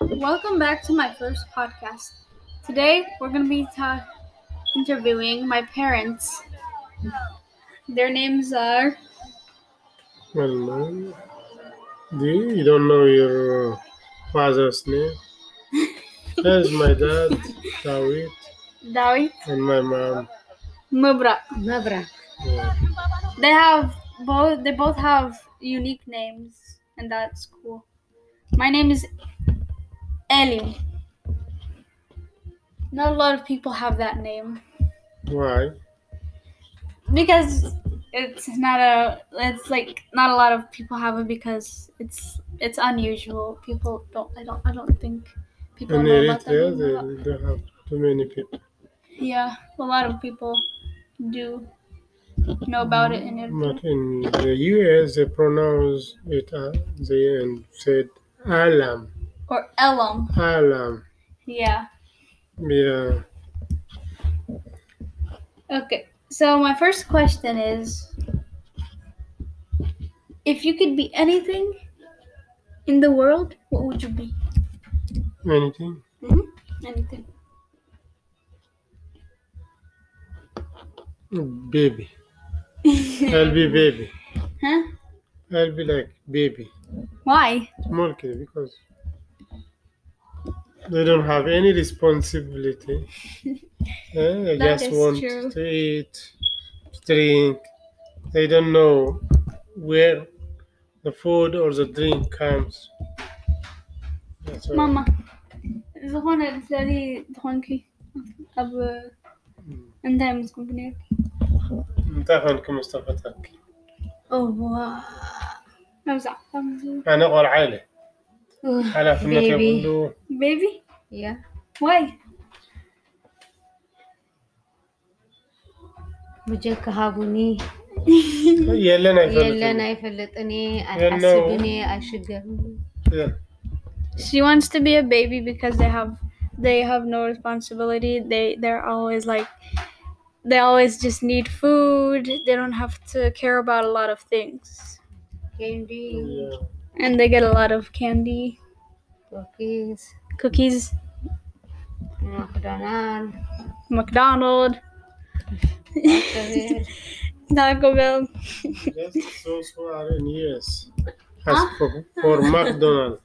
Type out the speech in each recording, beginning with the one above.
Welcome back to my first podcast. Today we're going to be ta- interviewing my parents. Their names are Well. Do you, you don't know your father's name? There's my dad, Dawit, Dawit and my mom. Mubra. Mabra. Yeah. They have both they both have unique names and that's cool. My name is Elim. Not a lot of people have that name Why? because it's not a it's like not a lot of people have it because it's it's unusual. People don't I don't I don't think people know about that Eritrea, lot. they, they have too many people. Yeah, a lot of people do know about it in it. But in the US, they pronounce it, uh, they and said Alam. Or Elam. Alam. Yeah. Yeah. Okay. So my first question is if you could be anything in the world, what would you be? Anything? Mm-hmm, anything. Baby. I'll be baby. huh? I'll be like baby. Why? Small kid because they don't have any responsibility. Eh, they That just is want true. to eat, to drink. They don't know where the food or the drink comes. That's all. ماما ዝኾነ ስለዚ ዝኾንኪ ኣብ እንታይ ምስ ኮንኩ ነርኪ እንታይ ኮንክ ምስ ተፈጠርኪ መብዛዕ ኣነ ቆልዓ ኢለ ሓላፍነት ቤቢ የብሉ ቤቢ ያ ዋይ ብጀካ ሃቡኒ የለን የለን ኣይፈልጥን ኣይፈልጥኒ የለው። ኣንሓስብኒ ኣይሽገርኒ she wants to be a baby because they have they have no responsibility they they're always like they always just need food they don't have to care about a lot of things ኬንዲ And they get a lot of candy, cookies, cookies, McDonald, McDonald, Taco Bell. yes, those who are in years ask for, for McDonald.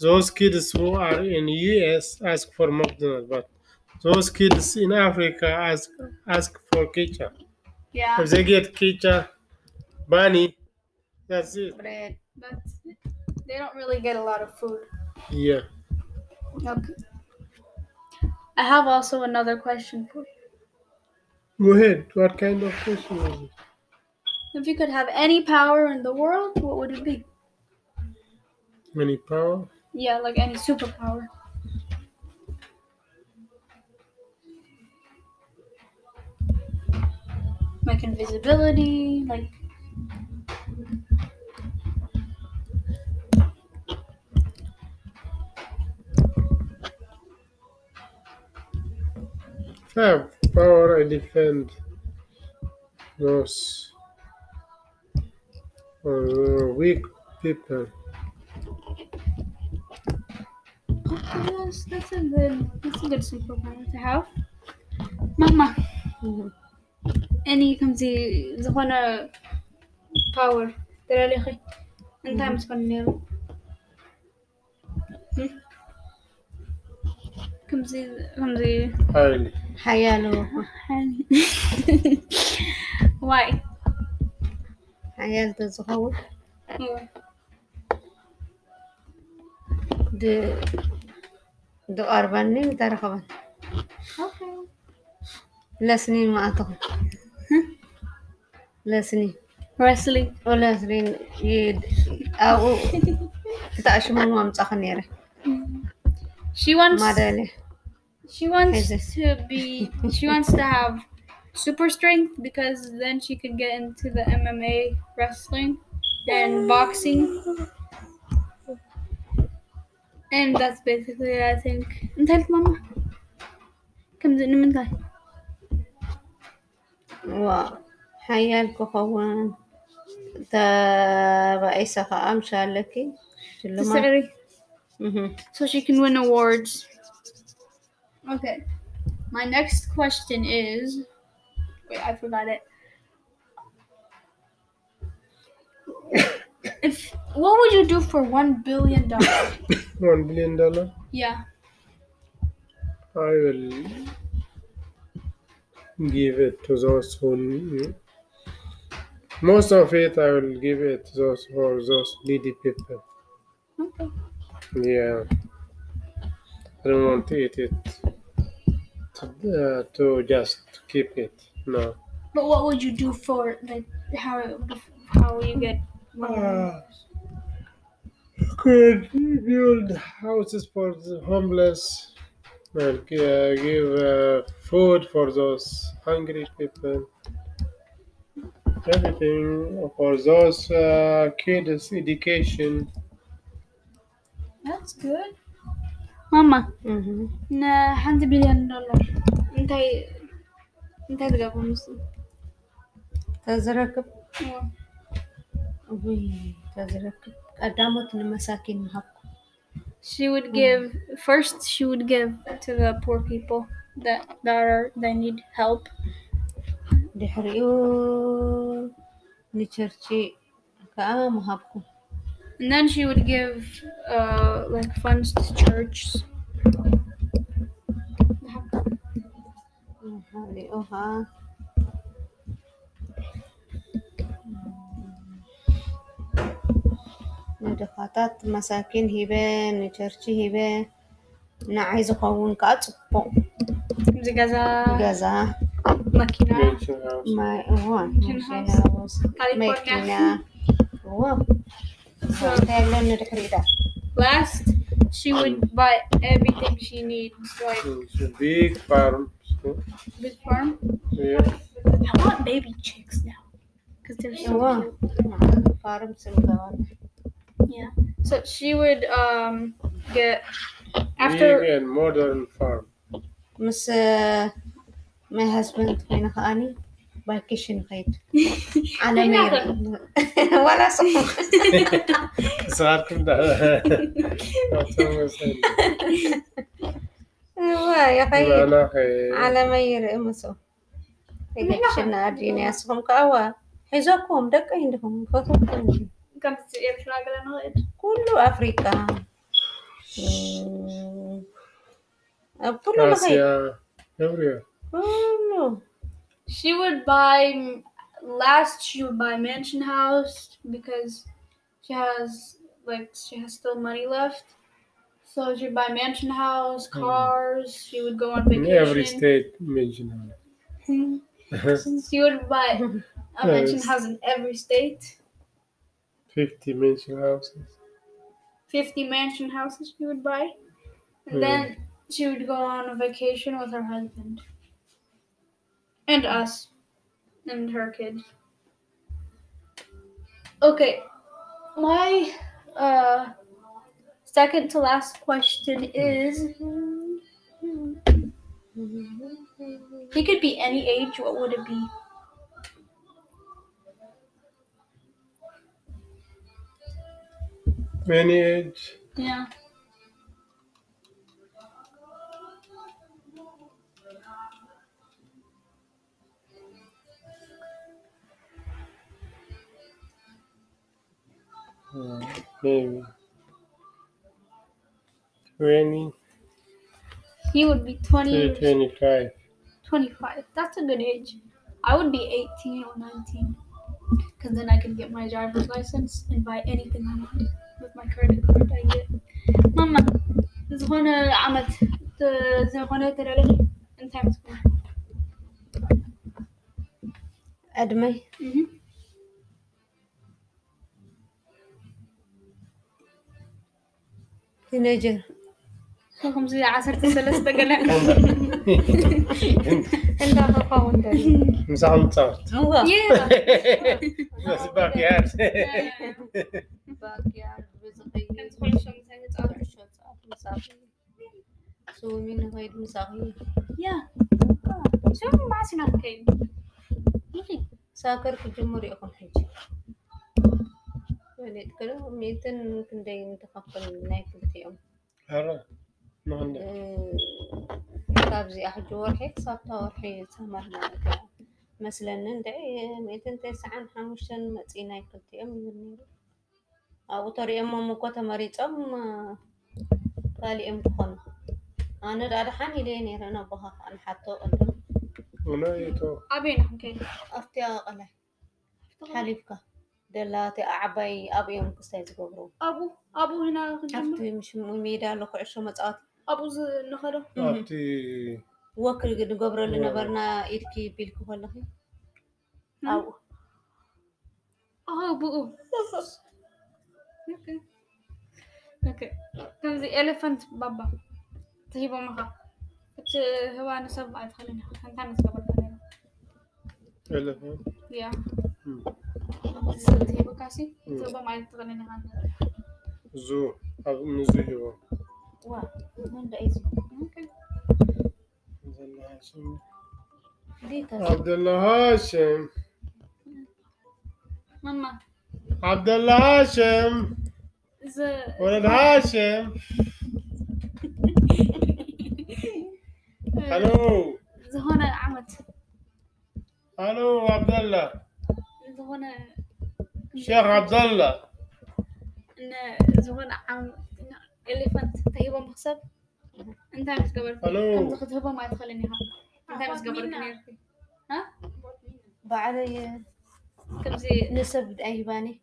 Those kids who are in US ask for McDonald, but those kids in Africa ask ask for ketchup. Yeah. If they get ketchup, bunny, that's it. Bread but they don't really get a lot of food Yeah. okay i have also another question for you Go ahead. What kind of question is it? if you could have any power in the world what would it be Any power? yeah like any superpower like invisibility like have power, I defend those uh, weak people. oh, yes that's a good that's a good superpower to have mama any ከምዚ ዝኾነ ፓወር ተላለኺ እንታይ ምስ ኮነ ነይሩ كم زي كم زي حالي. حيالو حالي واي. حيال تزخو د د أربعين متر خبر لا سنين ما أعتقد لا سنين. رسلين ولا سنين. يد. أو تأشمون ما متأخر She wants Madele. She wants to be she wants to have super strength because then she could get into the MMA wrestling and boxing. And that's basically it, I think. انتهت ماما كم زين من ذا وحيالك خوان تبعي سخاء مشان لك شلو تسعري Mhm. so she can win awards. Okay. My next question is wait, I forgot it. If what would you do for one billion dollars? One billion dollar. yeah. I will give it to those who need. Most of it, I will give it to those for those needy people. Okay. Yeah, I don't want to eat it to, uh, to just keep it. No. But what would you do for like how how you get Uh, could build houses for the homeless and uh, give uh, food for those hungry people. Everything for those uh, kids' education. That's good. ماما عندي بليون دولار انت tazarak. تجيبهم تزركب تزركب قدامك المساكين حقكم She would give first she would give to the poor people that that are they need help. دحريو نشرشي كأم حقكم And then she would give uh, like funds to churches. ካሊኡ ከዓ ንድኻታት መሳኪን ሂበ ንቸርቺ ሂበ ንዓይ ዝኸውን ከዓ ፅቡቅ Gaza, ገዛ Makina, Mansion house. ማይ እዋን Mansion ማሽናውስ so they're learning to. Last, she would buy everything she needs, like a big farm. Big farm. yeah. I want baby chicks now, cause they're so cute. Bottom silicone. Yeah. So she would um get after Big and modern farm. Miss, uh, my husband, my honey. باكيشن غيط على مير ولا صوخ صغاركم يا خير على مير امسو باكيشن اديني اسهم كاوا حيزوكم دق عندهم خطوكم كم تسير شلاغلا كله افريقيا كله آسيا كله She would buy last. She would buy mansion house because she has like she has still money left. So she'd buy mansion house, Hmm. cars. She would go on vacation. every state mentioned. she would buy a mansion house in every state. 50 mansion houses. 50 mansion houses she would buy. And Hmm. then she would go on a vacation with her husband. And us. And her kids. Okay. My uh second to last question is he could be any age, what would it be? Many age. Yeah. Maybe twenty. He would be 20. 25. 25. That's a good age. I would be 18 or 19. Because then I can get my driver's license and buy anything I want with my credit card I get. Mama, this one ماما The عملت زغنة ترالي in Times Square. Admit. Mm-hmm. تينيجر. خمسة عشر تسلس تقلع انت خلقه وانت مساح متصور والله بس باك يارد باك يارد رزقي تدخل الشمس هاي تتعرف الشمس مساحية سوي منه هاي المساحية يا شو ما عسنا كاين ساكر في الجمهور يأخذ حجي بديت كده ميتا ممكن داي نتقبل ناكلتي أم هرا ما عندك. آه، كابزي أحد ورحي صابتا ورحي تمر مالك مثلا ندعي ميتن تسعة حمشتن متين ناكلتي أم يرنيرو أو طريقة ما مكوتا مريت أم آه، قالي أم كون أنا رأي حاني ليني رأنا بها أنا حتى قدم ونايتو. أبينا حكي أفتيا قلع حليفك دلاتي أعبي أبي يوم كستيز قبرو. أبو أبو هنا أفتي مش مميدة لقو عشو مزقات أبو زي نخلو. أفتي وكل قد قبرو اللي نبرنا إلكي بيلكو فلخي نعم. أبو أبو. أوكي. أوكي. كمزي إليفنت بابا. تهيبو مخا. كتش هوا نسبعت خلينا خلينا نسبعت خلينا Ya. Hmm. Zut hebben kasi. Itu bang main tekan ini kan. Zu, aku muzi hero. Wah, mana itu? Mungkin. Abdullah Hashim. Abdullah Hashim. ماما عبد الله هاشم ز... ولد هاشم ألو ألو عبد الله زغون شيخ عبد الله أنا زغون عم اللي فانت تهيبه مخصب أنت عم تقبل ألو. كنت تهبه ما يدخلني ها أنت عم تقبل ها؟ بعد كم زي نسب ايباني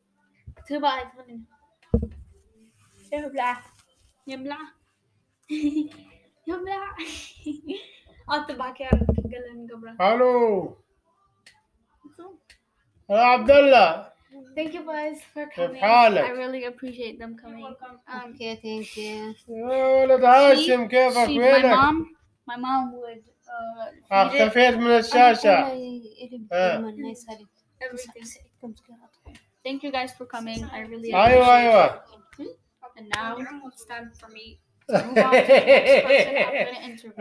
تهبه ما يدخلني يبلع يبلع يبلع انت بعد كده قال لي قبرة. ألو. Hello, Abdullah. Thank you guys for coming. I really appreciate them coming. Okay, thank you. يا She, my mom, my mom would اختفيت من الشاشة. Thank you guys for coming. I really appreciate it. And now it's time for me to move on to the next person I'm going to interview.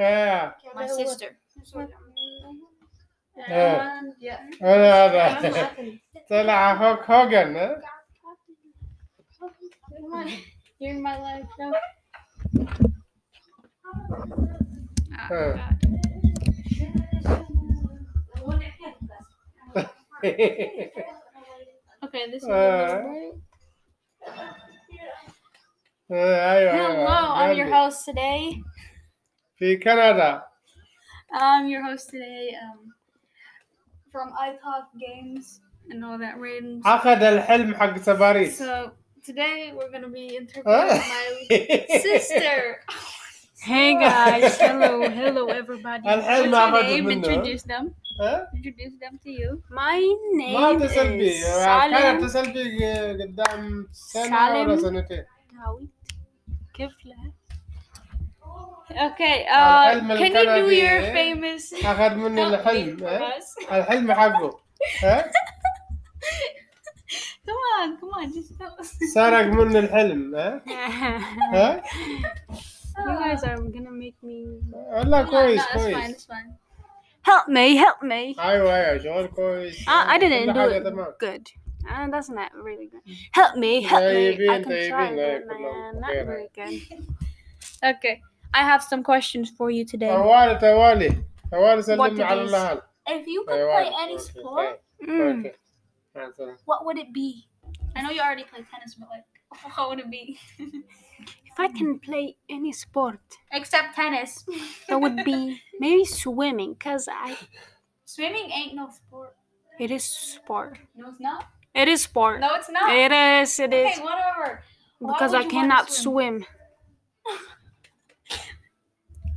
My sister. And yeah. All right. Tell Hulk Hogan. Eh? You're in my life now. Oh, okay, this is uh, right. Hello, I'm your host today. Canada. I'm your host today. Um, from iTalk Games and all that ratings. اخذ الحلم حق سباريس So today we're gonna be interviewing my sister. Hey guys, hello, hello everybody. What's الحين your ما أخذت name? منه. Introduce them. ها؟ Introduce them to you. My ما name اتصل بي is كانت Salim اتصل بي قدام سنة سالم. ولا سنتين Dawit. كيف لها؟ Okay, uh, الحلم can you do الكندي. your famous اخذ مني help me الحلم for ها؟ us? الحلم حقه ها؟ Come on, come on, just tell us. سرق مني الحلم ها؟ ها؟ you guys are gonna make me والله Come on, كويس no, it's fine, كويس it's fine. help me, help me. ايوه ايوه شغل كويس Uh, I didn't كل do حاجة it تمام good. Uh, that's not really good. Help me, help me. I طيبين can try, طيبين لا but كلهم uh, not خير. very good. Okay, I have some questions for you today. توالي توالي توالي What سلمنا did على you الاهل If you could توالي. play any أوكي، sport, طيب. Mm. أوكي. مع السلامة. what would it be? I know you already play tennis, but like, what would it be? If I can play any sport, Except tennis. that would be maybe swimming, cause I Swimming ain't no sport. it is sport. No, it's not. It is sport. No, it's not. It is. It is okay, whatever. Why because would I you wanna cannot swim? swim.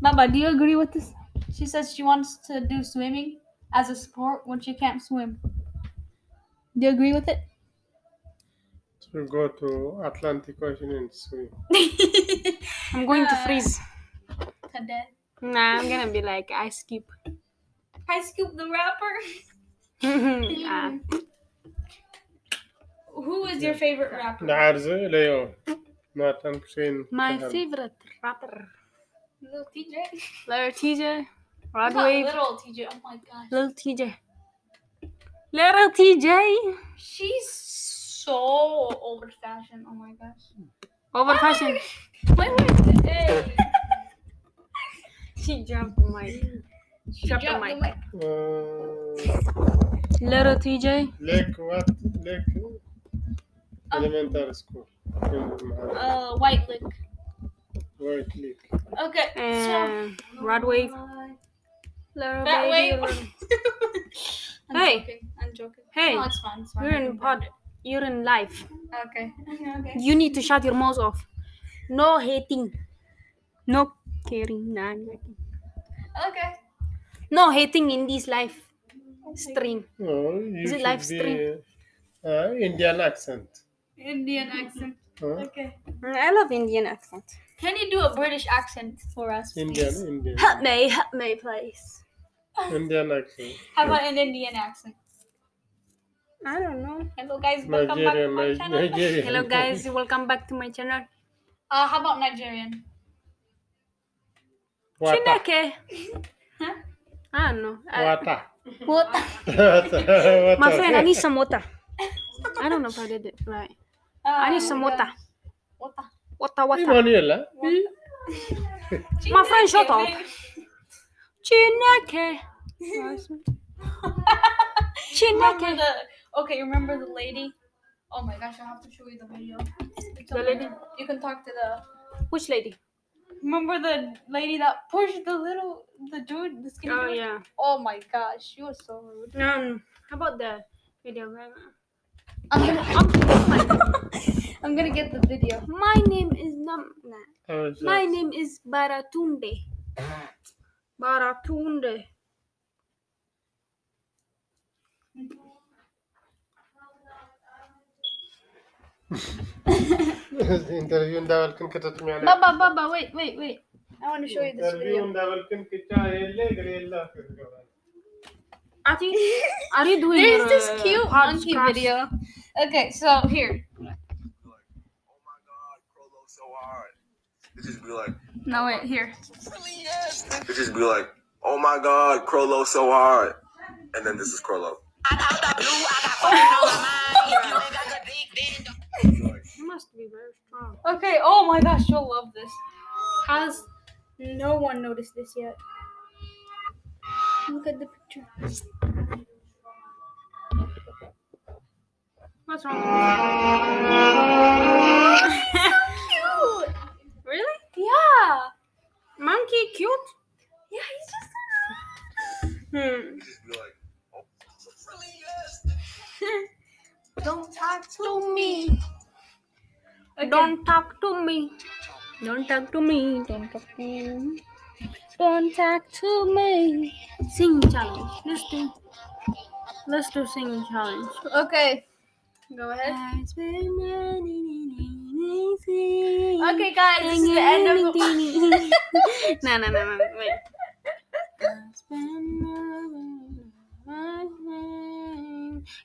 Mama, do you agree with this? She says she wants to do swimming as a sport when she can't swim. Do you agree with it? To go to Atlantic Ocean and swim. I'm going to uh, freeze. To. Nah, I'm gonna be like Ice Cube. Ice Cube the rapper. Hmm. Who is your favorite rapper? Leo. My favorite rapper. Little TJ. Little TJ, Not Rod Wave, little TJ. Oh my gosh. Little TJ, Little TJ. She's so old fashioned. Oh my gosh. Over fashion. Wait, wait. Hey. She dropped the mic. Drop the Drop mic. Uh, Little TJ. Lake what? Lake elementary school. Uh, white lick. White Lake. Okay. And Rod Wave. Little That baby. way. little- I'm Hey. joking. I'm joking. Hey. No, it's fine. It's fine. You're in pod. You're in live. Okay. Okay. You need to shut your mouth off. No hating. No caring. Nah, I'm joking. Okay. No hating in this live stream. You Is it should live be, stream? Uh, Indian accent. Indian accent. Huh? Okay. I love Indian accent. Can you do a British accent for us? Indian, please? Indian. Help me, help me, please. Indian accent. How about an Indian accent? I don't know. Hello guys, welcome back to my Ni- channel. Nigerian. Hello guys, welcome back to my channel. Uh, how about Nigerian? Wata. Chineke. Huh? I don't know. I- Wata. What? Wata. my friend, I need some water. I don't know if I did it right. I need some water. What? Water, water. Imanuela. My friend, shut up. Chineke. remember Chineke. okay? Remember the lady? Oh my gosh, I have to show you the video. It's The lady? You can talk to the. Which lady? Remember the lady that pushed the little the dude, the skinny Oh dude? yeah. Oh my gosh, she was so rude. Um, how about the video? I'm gonna, I'm I'm gonna get the video. My name is Nam. Nah. My name is Baratunde. Baratunde. الانترفيو ده wait wait wait I want to show you this video are you doing There's this uh, cute monkey video. Okay, so here hard. It just be like, No, wait, here. it just be like, oh my god, Crollo so hard. And then this is Crollo. You must be very strong. Okay, oh my gosh, you'll love this. Has no one noticed this yet? Look at the picture. What's wrong? Cute! really? Yeah! Monkey cute? Yeah, he's just. Hmm. It just be like, really? Yes. Don't talk to me. Okay. Don't talk to me. Don't talk to me. Don't talk to me. Don't talk to me. Singing challenge. Let's do. Let's do singing challenge. Okay. Go ahead. Okay, guys, this is the end of. no, no, no, no, wait.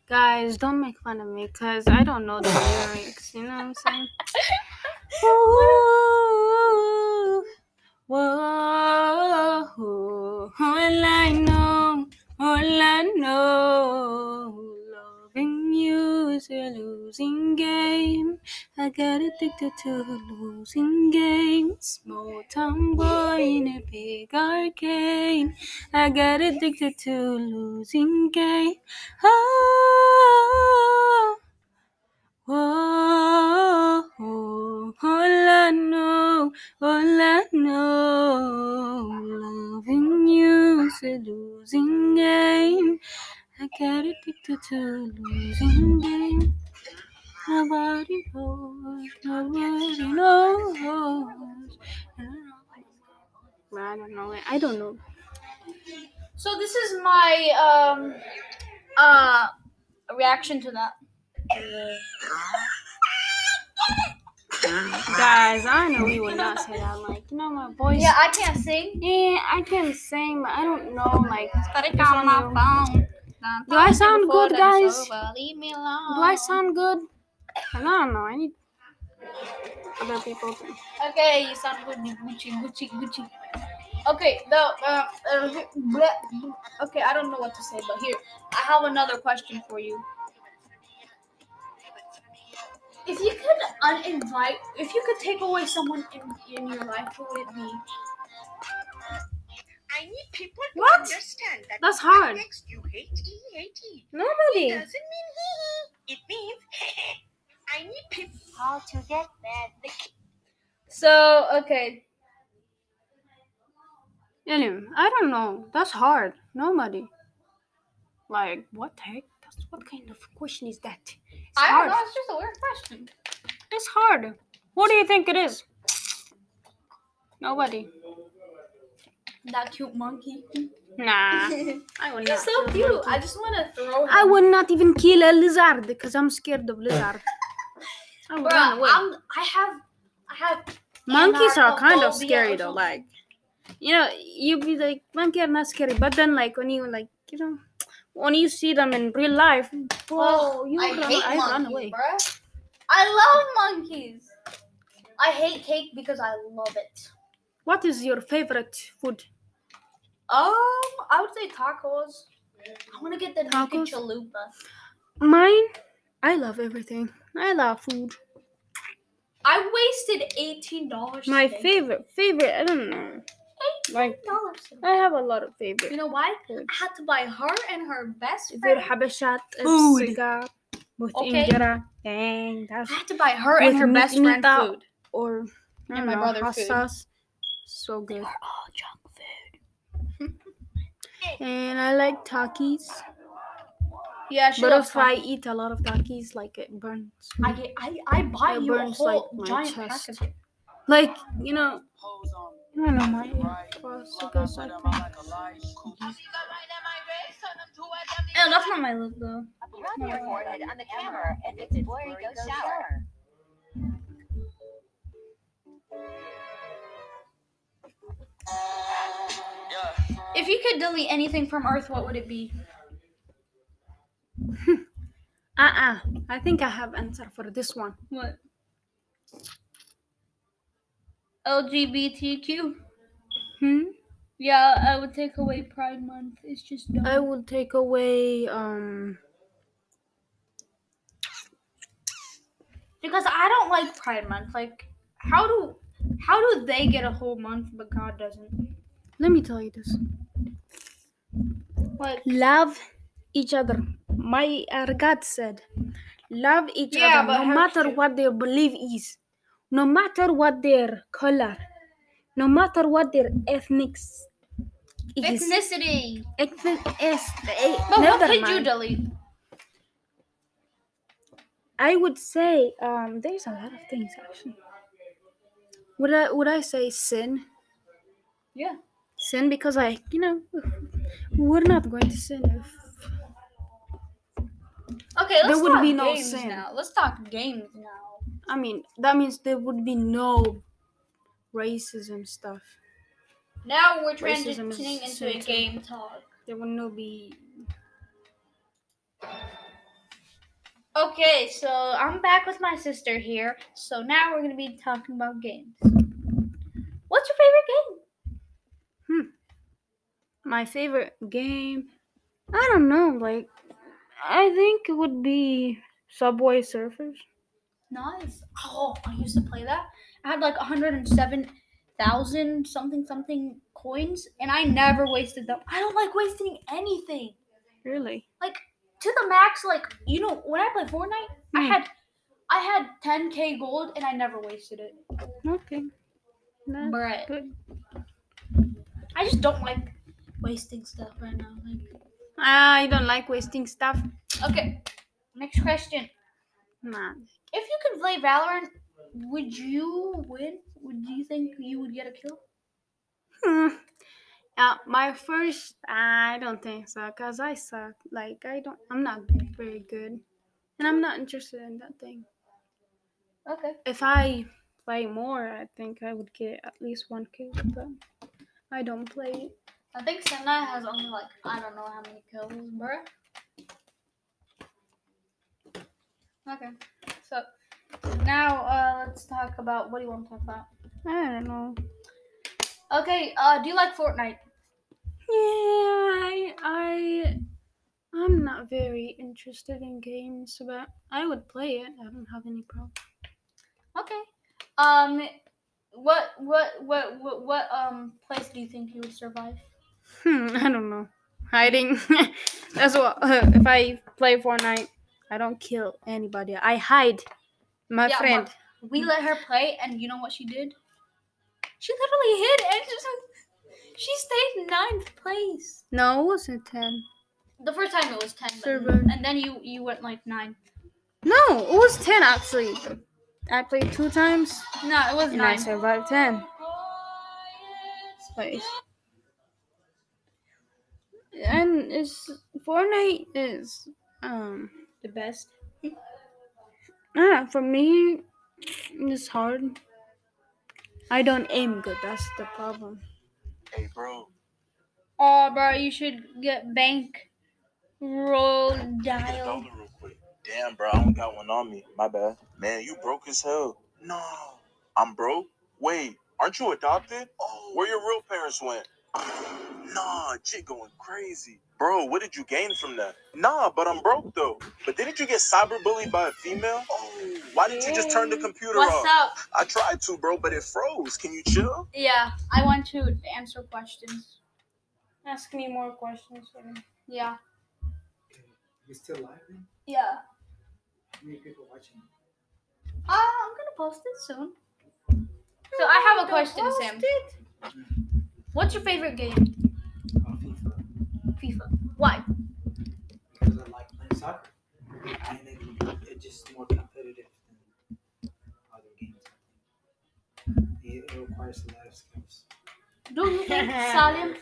Guys, don't make fun of me because I don't know the lyrics. You know what I'm saying? Whoa, whoa, all I know, all I know, loving you is a losing game. I got addicted to losing games. Small town boy in a big arcade. I got addicted to losing game. Oh, whoa, all I know, all I know, loving you is a losing game. I got addicted to losing game. Nobody knows, nobody knows. I don't know. I don't know. So this is my um uh reaction to that. Guys, I know we would not say that. Like, you know, my voice. Yeah, I can't sing. Yeah, I can sing, but I don't know. Like, But I It's got on my phone. Do I sound good, guys? over, Leave me alone. do I sound good? I don't know. I need other people to. Okay, you sound good. Gucci, Gucci, Gucci. Okay, the uh, uh, here- bleh, bleh. okay, I don't know what to say, but here I have another question for you. If you could uninvite, if you could take away someone in, in your life, who would it be? I need people to What? understand that That's when hard. next you hate E hate E. Nobody. Doesn't mean he he. It means I need people. How to get that? The So okay, Anyway, I don't know. That's hard. Nobody. Like, what the heck? That's what kind of question is that? It's I don't hard. know. It's just a weird question. It's hard. What do you think it is? Nobody. That cute monkey. Nah. I would not. He's so cute. I just want to throw him. I would not even kill a lizard because I'm scared of lizard. I would run Bruh, away. I'm, I have, I have. Monkeys are kind of scary though. Like, you know, you be like, monkey are not scary, but then like when you like, you know, when you see them in real life, whoa, you I run, hate I run monkeys, away. bruh. I love monkeys. I hate cake because I love it. What is your favorite food? Um, I would say tacos. I want to get the Tacos? chalupa. Mine, I love everything. I love food. I wasted eighteen dollars. My favorite, favorite, I don't know. Like, dollars. I have a lot of favorites. You know why? food. I had to buy her and her best friend. you're habashat, Food. with Okay. injera, dang, that's I had to buy her and With her best friend food. or And my know, brother hot food. sauce. So good. They are all junk food. And I like Takis. Yeah, she But if I eat a lot of Takis, like it burns. I get, I, I buy It you a whole like, giant chest. pack of it. Like, you know, I don't know, my cross, it goes like that. No, oh, that's not my lip though. Rub your on the camera and it's before you go shower. If you could delete anything from Earth, what would it be? Uh-uh. I think I have answer for this one. What? LGBTQ. Hmm? Yeah, I would take away Pride Month. It's just dumb. I would take away um because I don't like Pride Month. Like, how do how do they get a whole month but God doesn't? let me tell you this. Like, Love each other. My our God said, love each Yeah, other no matter what their belief is, no matter what their color, no matter what their ethnic is. ethnicity. Ethnic is eh, But what could you delete? I would say um there's a lot of things actually. Would I would I say sin? Yeah. Sin because I you know we're not going to sin if Okay, let's There would talk be no games sin. now. Let's talk games now. I mean that means there would be no racism stuff. Now we're Racism transitioning into a game talk. There would no be Okay, so I'm back with my sister here. So now we're gonna be talking about games. What's your favorite game? Hmm. My favorite game. I don't know, like I think it would be Subway Surfers. Nice. Oh, I used to play that. I had like 107,000 something something coins, and I never wasted them. I don't like wasting anything. Really? Like to the max. Like you know, when I play Fortnite, I Hmm. had I had 10k gold, and I never wasted it. Okay. That's But good. I just don't like wasting stuff right now. Like, I don't like wasting stuff. okay, next question. Nah. If you could play Valorant, would you win? Would you think you would get a kill? Hmm. Uh, my first, I don't think so, cause I suck. Like I don't, I'm not very good, and I'm not interested in that thing. Okay. If I play more, I think I would get at least one kill, but I don't play it. I think Senna has only like I don't know how many kills, bruh. Okay, so now uh, let's talk about what do you want to talk about? I don't know. Okay, uh, do you like Fortnite? Yeah, I, I, I'm not very interested in games, but I would play it. I don't have any problem. Okay. Um, what what what what what um place do you think you would survive? Hmm, I don't know. Hiding. That's what. if I play Fortnite, I don't kill anybody. I hide. My Yeah, friend. We let her play, and you know what she did? She literally hid and just she stayed ninth place. No, it wasn't ten. The first time it was ten, but, Server. and then you you went like nine. No, it was ten actually. I played two times No, it was and I nine. survived ten. Place. And it's Fortnite is um The best. ah for me it's hard. I don't aim good. That's the problem. Hey, bro. Oh, bro, you should get bank roll dial. Dollar real quick. Damn, bro, I don't got one on me. My bad. Man, you broke as hell. No. I'm broke? Wait, aren't you adopted? Where your real parents went? Nah, shit going crazy. Bro, what did you gain from that? Nah, but I'm broke though. But didn't you get cyberbullied by a female? Oh, why didn't you just turn the computer What's off? up? I tried to, bro, but it froze. Can you chill? Yeah, I want to answer questions. Ask me more questions. Yeah, You still live? then? yeah. How many people watching? Uh, I'm gonna post it soon. So I have a question, Sam. What's your favorite game? Oh, FIFA. FIFA. Why? Because I like playing soccer. And it, it's just more competitive than other games. It, it requires a lot of skills. Do you think Salim?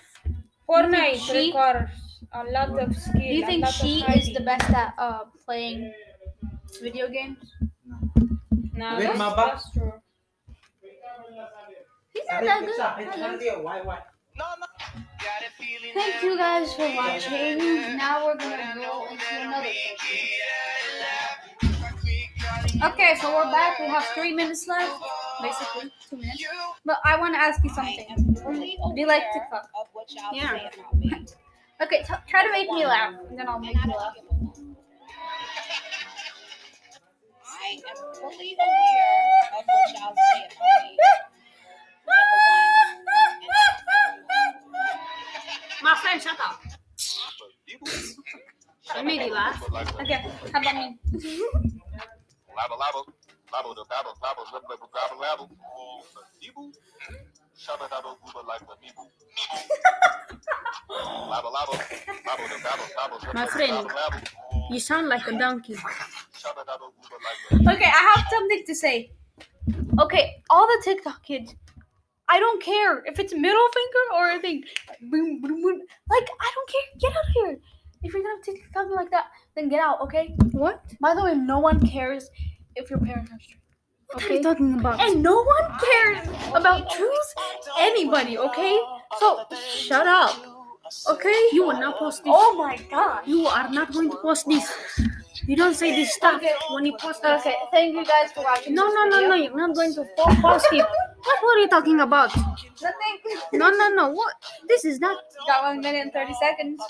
Fortnite she- requires a lot of skill. Do you think she is the best at uh playing video games? No, Wait, that's, my that's true. He's not that good. Why, why? Thank you guys for watching. Now we're gonna go into another section. Okay, so we're back. We have three minutes left. Basically, two minutes. But I want to ask you something. Do you like TikTok? Yeah. Okay, t- try to make me laugh, and then I'll make you laugh. I am fully aware of what y'all say about me. My friend, shut up. I made you laugh. Okay, how about me? The babble, babble, shabba gooba like the the babble, babble, My friend. gabble labble, You sound like a donkey. shabba dabba gooba like the Okay, I have something to say. Okay, all the TikTok kids, I don't care if it's middle finger or a thing. Boom, boom, boom. Like, I don't care. Get out of here. If you're gonna TikTok something like that, then get out, okay? What? By the way, no one cares if your parents are straight. What are you talking about? And no one cares about choose anybody, okay? So shut up. Okay? You will not post this. Oh my god. You are not going to post this. You don't say this stuff Okay. when you post this. Okay, thank you guys for watching. No, this no, no, video. no. You're not going to post it. What were you talking about? Nothing. No, no, no. What? This is not. Got one minute and 30 seconds.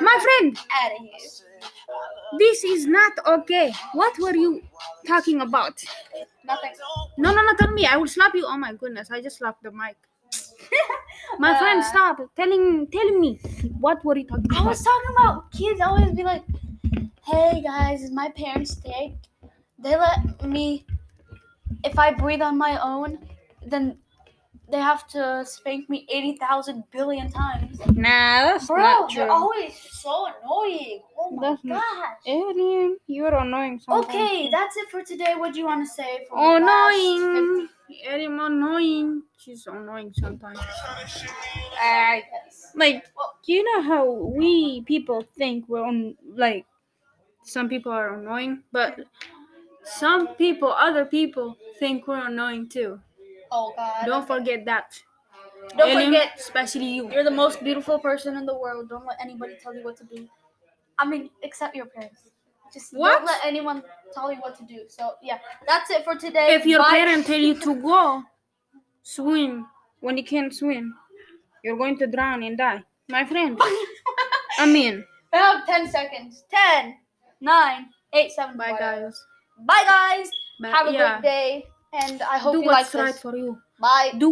My friend, Out of here. this is not okay. What were you talking about? Nothing. No, no, no. Tell me. I will slap you. Oh my goodness. I just slapped the mic. My friend, Uh, stop telling telling me. What were you talking about? I was talking about kids always be like, hey guys, is my parents stay? They let me, if I breathe on my own, then they have to spank me 80,000 billion times. Nah, that's Bro, not they're always so annoying. Oh my That's gosh. Alien, you're annoying. Sometimes. Okay, that's it for today. What do you want to say? For Oh, annoying. Alien, annoying. She's annoying sometimes. 50 I guess. Like, you know how we people think we're on, like, some people are annoying, but some people, other people, think we're annoying too. Oh God. Don't forget that. Don't Alien, forget, especially you. you're the most beautiful person in the world. Don't let anybody tell you what to do. I mean, except your parents. Just What? don't let anyone tell you what to do. So yeah, that's it for today. If your Bye. parent tell you to go swim when you can't swim, you're going to drown and die. My friend. I mean, I have 10 seconds. 10, 9, 8, 7, Bye, guys. Bye, guys. Bye. Have a yeah. good day. And I hope Do you like what's right this. for you. Bye. Do